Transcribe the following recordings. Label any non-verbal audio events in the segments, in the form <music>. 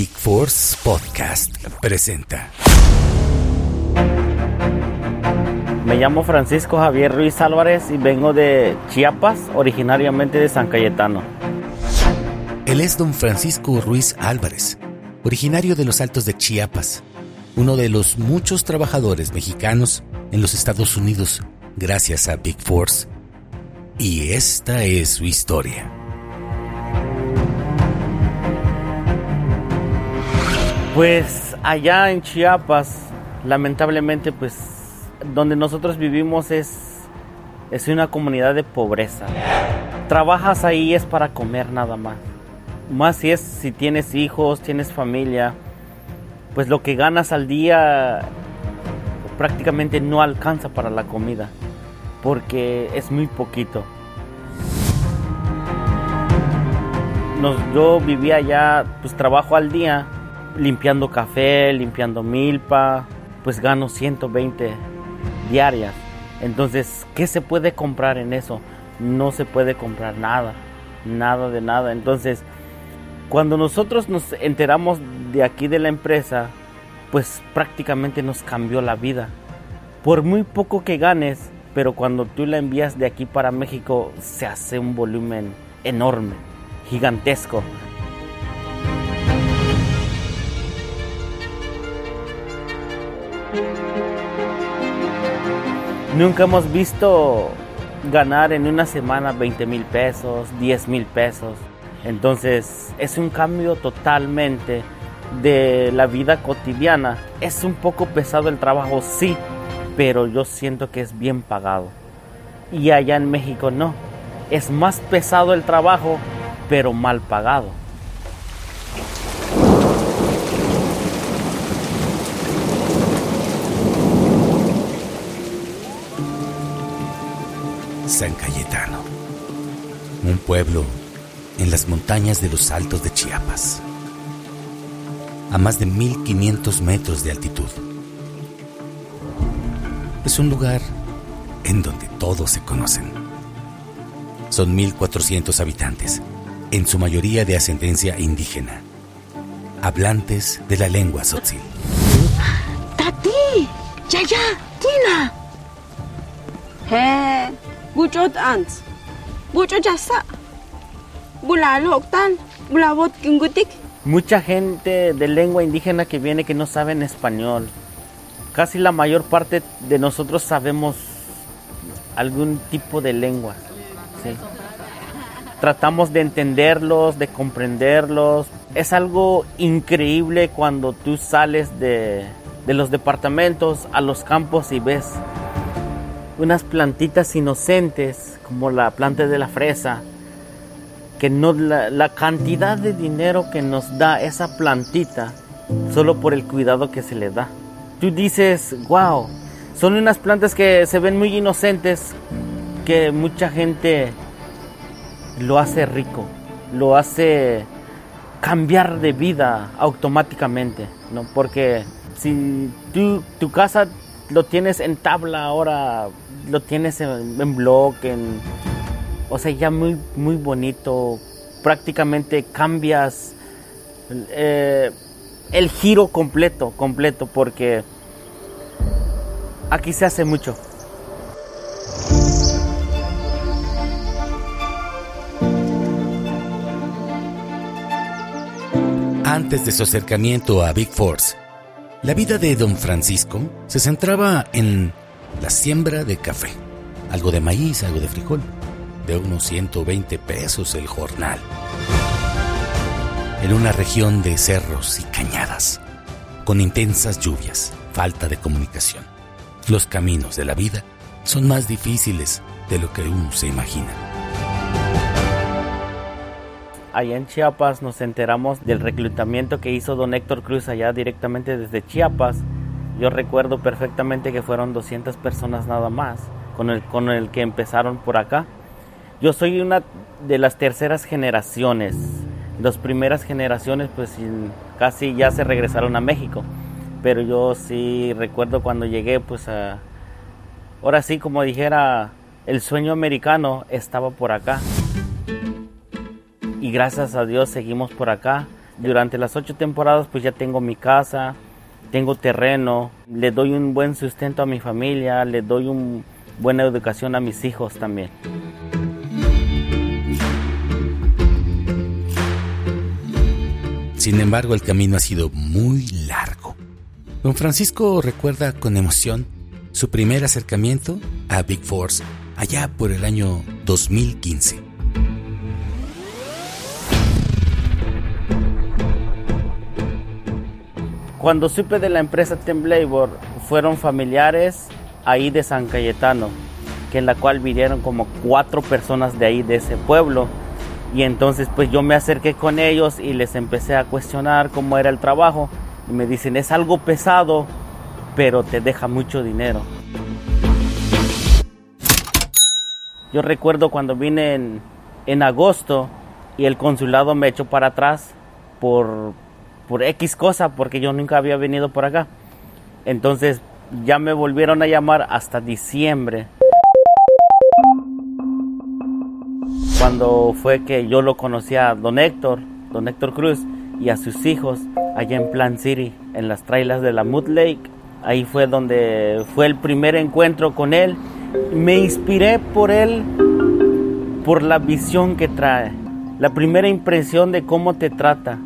Big Force Podcast presenta. Me llamo Francisco Javier Ruiz Álvarez y vengo de Chiapas, originariamente de San Cayetano. Él es don Francisco Ruiz Álvarez, originario de los Altos de Chiapas, uno de los muchos trabajadores mexicanos en los Estados Unidos gracias a Big Force. Y esta es su historia. Pues allá en Chiapas, lamentablemente, pues donde nosotros vivimos es, es una comunidad de pobreza. Trabajas ahí es para comer nada más. Más si es si tienes hijos, tienes familia, pues lo que ganas al día prácticamente no alcanza para la comida, porque es muy poquito. yo vivía allá, pues trabajo al día, limpiando café, limpiando milpa, pues gano 120 diarias. Entonces, ¿qué se puede comprar en eso? No se puede comprar nada, nada de nada. Entonces, cuando nosotros nos enteramos de aquí de la empresa, pues prácticamente nos cambió la vida. Por muy poco que ganes, pero cuando tú la envías de aquí para México, se hace un volumen enorme, gigantesco. Nunca hemos visto ganar en una semana 20 mil pesos, 10 mil pesos. Entonces es un cambio totalmente de la vida cotidiana. Es un poco pesado el trabajo, sí, pero yo siento que es bien pagado. Y allá en México no. Es más pesado el trabajo, pero mal pagado. San Cayetano, un pueblo en las montañas de los Altos de Chiapas, a más de 1500 metros de altitud. Es un lugar en donde todos se conocen. Son 1400 habitantes, en su mayoría de ascendencia indígena, hablantes de la lengua tzotzil. Tati, Yaya, Tina. He, Guchot ants. Mucha gente de lengua indígena que viene que no saben español. Casi la mayor parte de nosotros sabemos algún tipo de lengua. Tratamos de entenderlos, de comprenderlos. Es algo increíble cuando tú sales de, de los departamentos a los campos y ves unas plantitas inocentes como la planta de la fresa, que no la, cantidad de dinero que nos da esa plantita solo por el cuidado que se le da. Tú dices, wow, son unas plantas que se ven muy inocentes, que mucha gente lo hace rico, lo hace cambiar de vida automáticamente, ¿no? Porque si tú, tu casa lo tienes en tabla ahora, lo tienes en, blog, en, o sea, ya muy, muy bonito. Prácticamente cambias eh, el giro completo, completo, porque aquí se hace mucho. Antes de su acercamiento a Big Force, la vida de don Francisco se centraba en la siembra de café, algo de maíz, algo de frijol, de unos 120 pesos el jornal. En una región de cerros y cañadas, con intensas lluvias, falta de comunicación. Los caminos de la vida son más difíciles de lo que uno se imagina. Allá en Chiapas nos enteramos del reclutamiento que hizo don Héctor Cruz allá directamente desde Chiapas. Yo recuerdo perfectamente que fueron 200 personas nada más con el, con el que empezaron por acá. Yo soy una de las terceras generaciones. Las primeras generaciones pues casi ya se regresaron a México. Pero yo sí recuerdo cuando llegué pues. Ahora sí, como dijera, el sueño americano estaba por acá y gracias a Dios seguimos por acá. Durante las ocho temporadas pues ya tengo mi casa, tengo terreno, le doy un buen sustento a mi familia, le doy una buena educación a mis hijos también. Sin embargo, el camino ha sido muy largo. Don Francisco recuerda con emoción su primer acercamiento a Big Force allá por el año 2015. Cuando supe de la empresa Temblabor, fueron familiares ahí de San Cayetano, que en la cual vinieron como cuatro personas de ahí, de ese pueblo. Y entonces pues yo me acerqué con ellos y les empecé a cuestionar cómo era el trabajo. Y me dicen, es algo pesado, pero te deja mucho dinero. Yo recuerdo cuando vine en agosto y el consulado me echó para atrás por, por X cosa, porque yo nunca había venido por acá. Entonces ya me volvieron a llamar hasta diciembre. Cuando fue que yo lo conocí a don Héctor, don Héctor Cruz, y a sus hijos allá en Plant City, en las trailas de la Mood Lake. Ahí fue donde fue el primer encuentro con él. Me inspiré por él, por la visión que trae, la primera impresión de cómo te trata,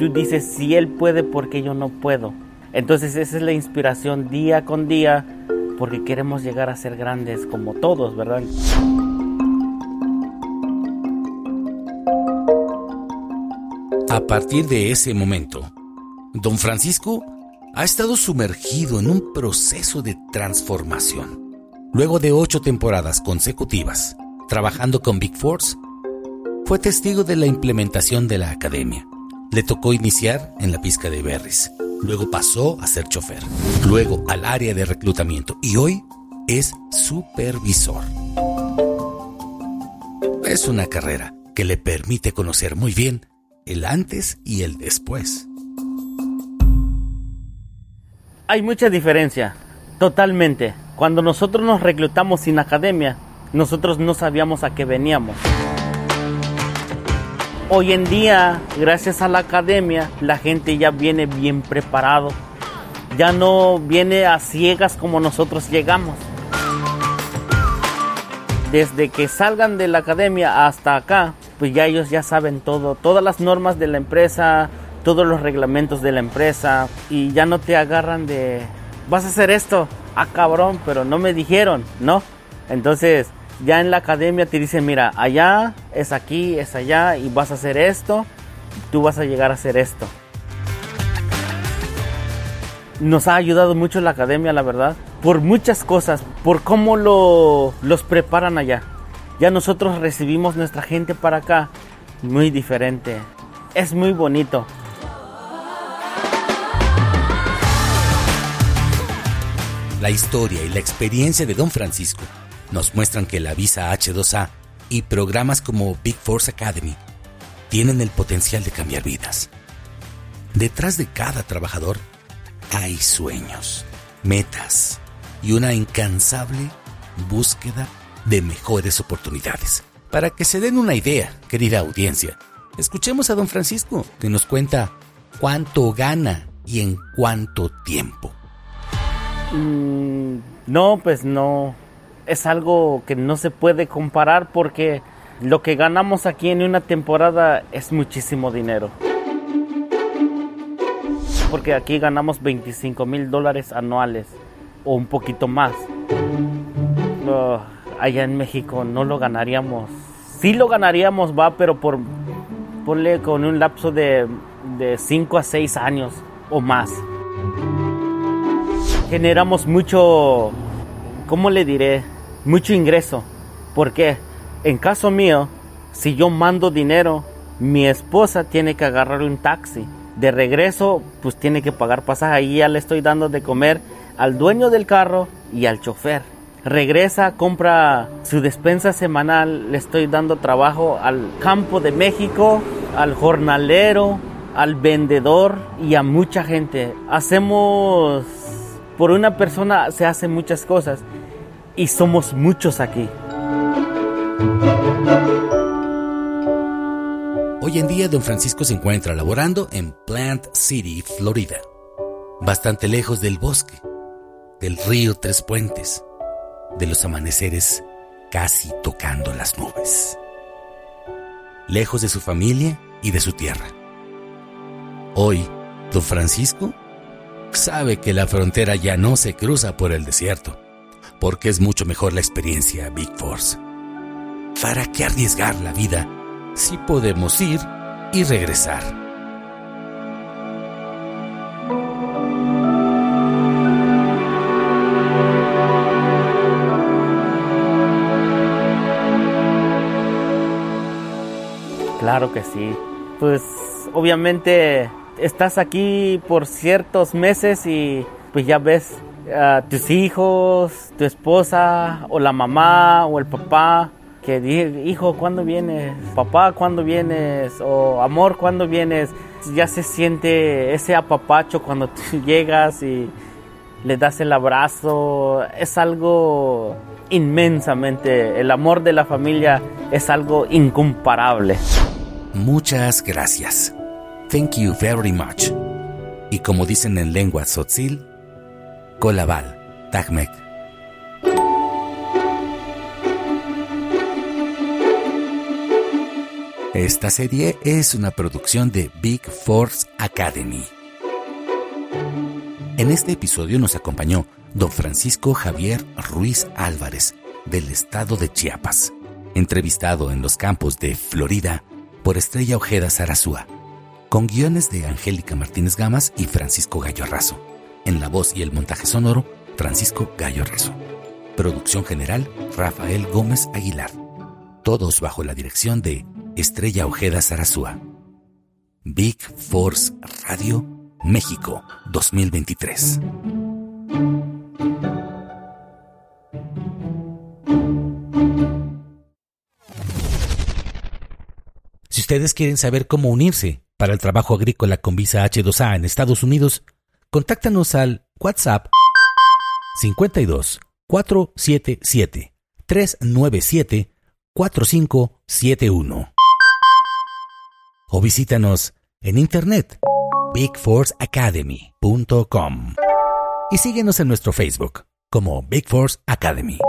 tú dices, si Él puede, porque yo no puedo? Entonces esa es la inspiración día con día, porque queremos llegar a ser grandes como todos, ¿verdad? A partir de ese momento, don Francisco ha estado sumergido en un proceso de transformación. Luego de ocho temporadas consecutivas, trabajando con Big Force, fue testigo de la implementación de la academia le tocó iniciar en la pizca de Berries. Luego pasó a ser chofer. Luego al área de reclutamiento. Y hoy es supervisor. Es una carrera que le permite conocer muy bien el antes y el después. Hay mucha diferencia, totalmente. Cuando nosotros nos reclutamos sin academia, nosotros no sabíamos a qué veníamos. Hoy en día, gracias a la academia, la gente ya viene bien preparado. Ya no viene a ciegas como nosotros llegamos. Desde que salgan de la academia hasta acá, pues ya ellos ya saben todo, todas las normas de la empresa, todos los reglamentos de la empresa y ya no te agarran de vas a hacer esto, ah cabrón, pero no me dijeron, ¿no? Entonces, ya en la academia te dicen, mira, allá es aquí, es allá y vas a hacer esto, tú vas a llegar a hacer esto. Nos ha ayudado mucho la academia, la verdad, por muchas cosas, por cómo lo, los preparan allá. Ya nosotros recibimos nuestra gente para acá, muy diferente. Es muy bonito. La historia y la experiencia de Don Francisco nos muestran que la visa H2A y programas como Big Force Academy tienen el potencial de cambiar vidas. Detrás de cada trabajador hay sueños, metas y una incansable búsqueda de mejores oportunidades. Para que se den una idea, querida audiencia, escuchemos a don Francisco que nos cuenta cuánto gana y en cuánto tiempo. Mm, no, pues no, es algo que no se puede comparar porque lo que ganamos aquí en una temporada es muchísimo dinero. Porque aquí ganamos 25 mil dólares anuales o un poquito más. allá en México no lo ganaríamos. Sí lo ganaríamos, va, pero por ponle con un lapso de, de 5 a 6 años o más. Generamos mucho, ¿cómo le diré? Mucho ingreso. Porque en caso mío, si yo mando dinero, mi esposa tiene que agarrar un taxi. De regreso, pues tiene que pagar pasaje. y ya le estoy dando de comer al dueño del carro y al chofer. Regresa, compra su despensa semanal, le estoy dando trabajo al campo de México, al jornalero, al vendedor y a mucha gente. Hacemos, por una persona se hacen muchas cosas y somos muchos aquí. Hoy en día, don Francisco se encuentra laborando en Plant City, Florida, bastante lejos del bosque, del río Tres Puentes, de los amaneceres casi tocando las nubes, lejos de su familia y de su tierra. Hoy, don Francisco sabe que la frontera ya no se cruza por el desierto, porque es mucho mejor la experiencia Big Force. ¿Para qué arriesgar la vida si podemos ir y regresar. Claro que sí. Pues obviamente estás aquí por ciertos meses y pues ya ves a tus hijos, tu esposa o la mamá o el papá que dije, hijo, ¿cuándo vienes? Papá, ¿cuándo vienes? O amor, ¿cuándo vienes? Ya se siente ese apapacho cuando tú <laughs> llegas y le das el abrazo. Es algo inmensamente, el amor de la familia es algo incomparable. Muchas gracias. Thank you very much. Y como dicen en lengua tzotzil, Kolabal, Tagmek. Esta serie es una producción de Big Force Academy. En este episodio nos acompañó don Francisco Javier Ruiz Álvarez, del estado de Chiapas, entrevistado en los campos de Florida por Estrella Ojeda Sarazúa, con guiones de Angélica Martínez Gamas y Francisco Gallo. En la voz y el montaje sonoro, Francisco Gallo Razo. Producción general, Rafael Gómez Aguilar. Todos bajo la dirección de Estrella Ojeda Sarazúa. Big Force Radio México 2023. Si ustedes quieren saber cómo unirse para el trabajo agrícola con visa H2A en Estados Unidos, contáctanos al WhatsApp 52 477 397 4571 o visítanos en internet bigforceacademy.com y síguenos en nuestro Facebook como Big Force Academy.